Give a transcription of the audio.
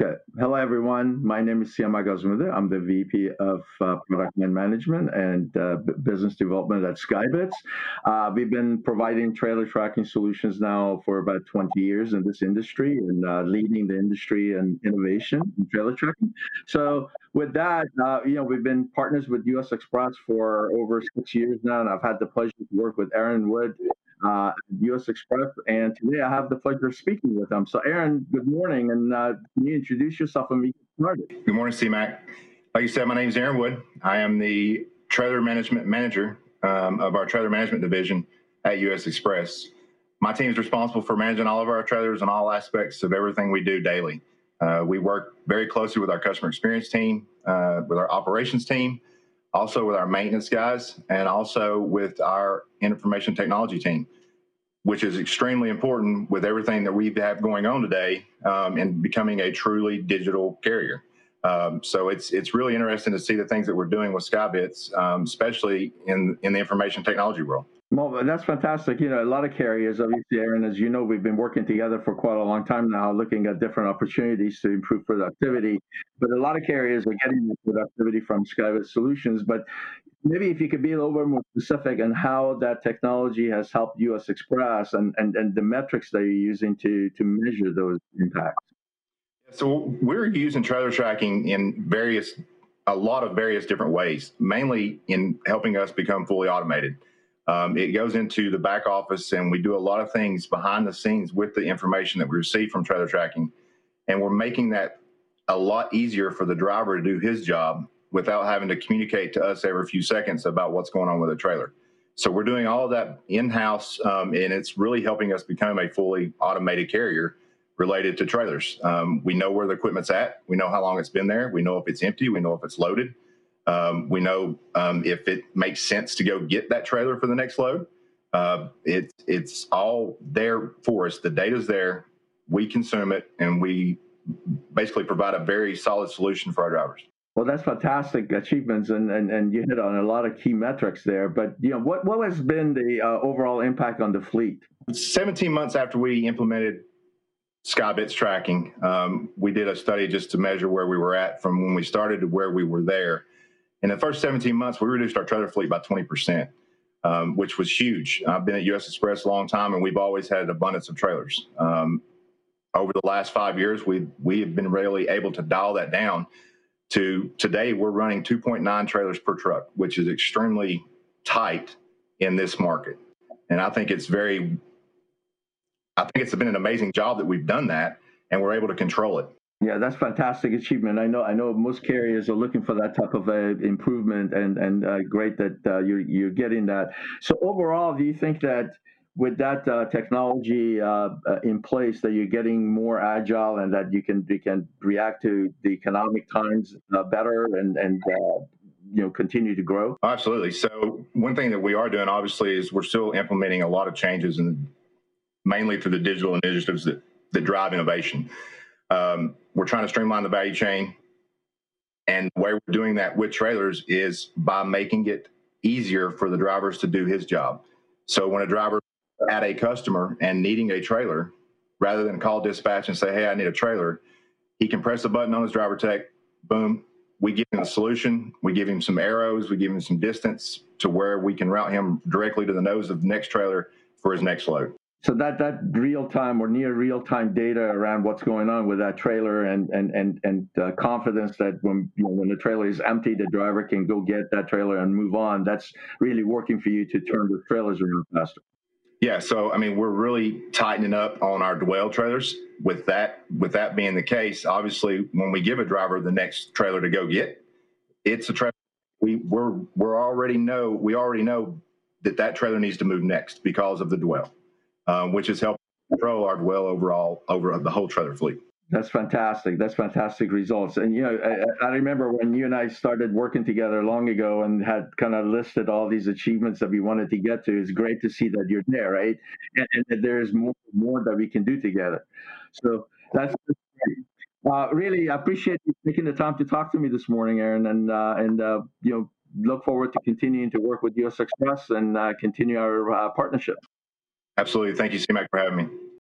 Okay. Hello, everyone. My name is Siamak Azmoudeh. I'm the VP of uh, Product and Management and uh, Business Development at SkyBitz. Uh, we've been providing trailer tracking solutions now for about 20 years in this industry and uh, leading the industry and innovation in trailer tracking. So, with that, uh, you know, we've been partners with U.S. Xpress for over six years now, and I've had the pleasure to work with Aaron Wood uh, U.S. Xpress, and today I have the pleasure of speaking with them. So, Aaron, good morning, and uh, can you introduce yourself and get started? Good morning, Siamak. Like you said, my name is Aaron Wood. I am the trailer management manager um, of our trailer management division at U.S. Xpress. My team is responsible for managing all of our trailers and all aspects of everything we do daily. Uh, we work very closely with our customer experience team, uh, with our operations team, also with our maintenance guys, and also with our information technology team, which is extremely important with everything that we have going on today um, in becoming a truly digital carrier. Um, so it's it's really interesting to see the things that we're doing with SkyBitz, um, especially in in the information technology world. Well, that's fantastic. You know, a lot of carriers, obviously, Aaron, as you know, we've been working together for quite a long time now, looking at different opportunities to improve productivity. But a lot of carriers are getting productivity from SkyBitz Solutions. But maybe if you could be a little bit more specific on how that technology has helped U.S. Xpress and, and, and the metrics that you're using to, to measure those impacts. So we're using trailer tracking in various, a lot of various different ways, mainly in helping us become fully automated. Um, it goes into the back office, and we do a lot of things behind the scenes with the information that we receive from trailer tracking, and we're making that a lot easier for the driver to do his job without having to communicate to us every few seconds about what's going on with a trailer. So we're doing all of that in house, um, and it's really helping us become a fully automated carrier related to trailers. Um, we know where the equipment's at. We know how long it's been there. We know if it's empty. We know if it's loaded. Um, we know um, if it makes sense to go get that trailer for the next load. Uh, it, it's all there for us. The data's there. We consume it, and we basically provide a very solid solution for our drivers. Well, that's fantastic achievements, and, and, and you hit on a lot of key metrics there. But you know, what what has been the uh, overall impact on the fleet? 17 months after we implemented SkyBitz tracking, um, we did a study just to measure where we were at from when we started to where we were there. In the first 17 months, we reduced our trailer fleet by 20%, um, which was huge. I've been at U.S. Xpress a long time, and we've always had an abundance of trailers. Um, over the last five years, we we have been really able to dial that down to today. We're running 2.9 trailers per truck, which is extremely tight in this market, and I think it's very. I think it's been an amazing job that we've done that, and we're able to control it. Yeah, that's fantastic achievement. I know. I know most carriers are looking for that type of uh, improvement, and and uh, great that uh, you're you're getting that. So overall, do you think that with that uh, technology uh, uh, in place, that you're getting more agile, and that you can you can react to the economic times better, and and you know continue to grow? Absolutely. So one thing that we are doing, obviously, is we're still implementing a lot of changes, and mainly through the digital initiatives that that drive innovation. Um, we're trying to streamline the value chain. And the way we're doing that with trailers is by making it easier for the drivers to do his job. So when a driver at a customer and needing a trailer, rather than call dispatch and say, hey, I need a trailer, he can press a button on his driver tech, boom, we give him a solution, we give him some arrows, we give him some distance to where we can route him directly to the nose of the next trailer for his next load so that that real time or near real time data around what's going on with that trailer and and and and uh, confidence that when you know, when the trailer is empty, the driver can go get that trailer and move on. That's really working for you to turn the trailers around faster. Yeah, so I mean, we're really tightening up on our dwell trailers. With that, with that being the case, obviously, when we give a driver the next trailer to go get, it's a trailer. We we're we're already know we already know that that trailer needs to move next because of the dwell um, which has helped control our dwell overall over the whole trailer fleet. That's fantastic. That's fantastic results. And you know, I, I, remember when you and I started working together long ago and had kind of listed all these achievements that we wanted to get to. It's great to see that you're there, right? And, and there's more, more that we can do together. So that's. Uh, really I appreciate you taking the time to talk to me this morning, Aaron, and uh, and uh, you know look forward to continuing to work with U.S. Xpress and uh, continue our uh, partnership. Absolutely. Thank you, Siamak, for having me.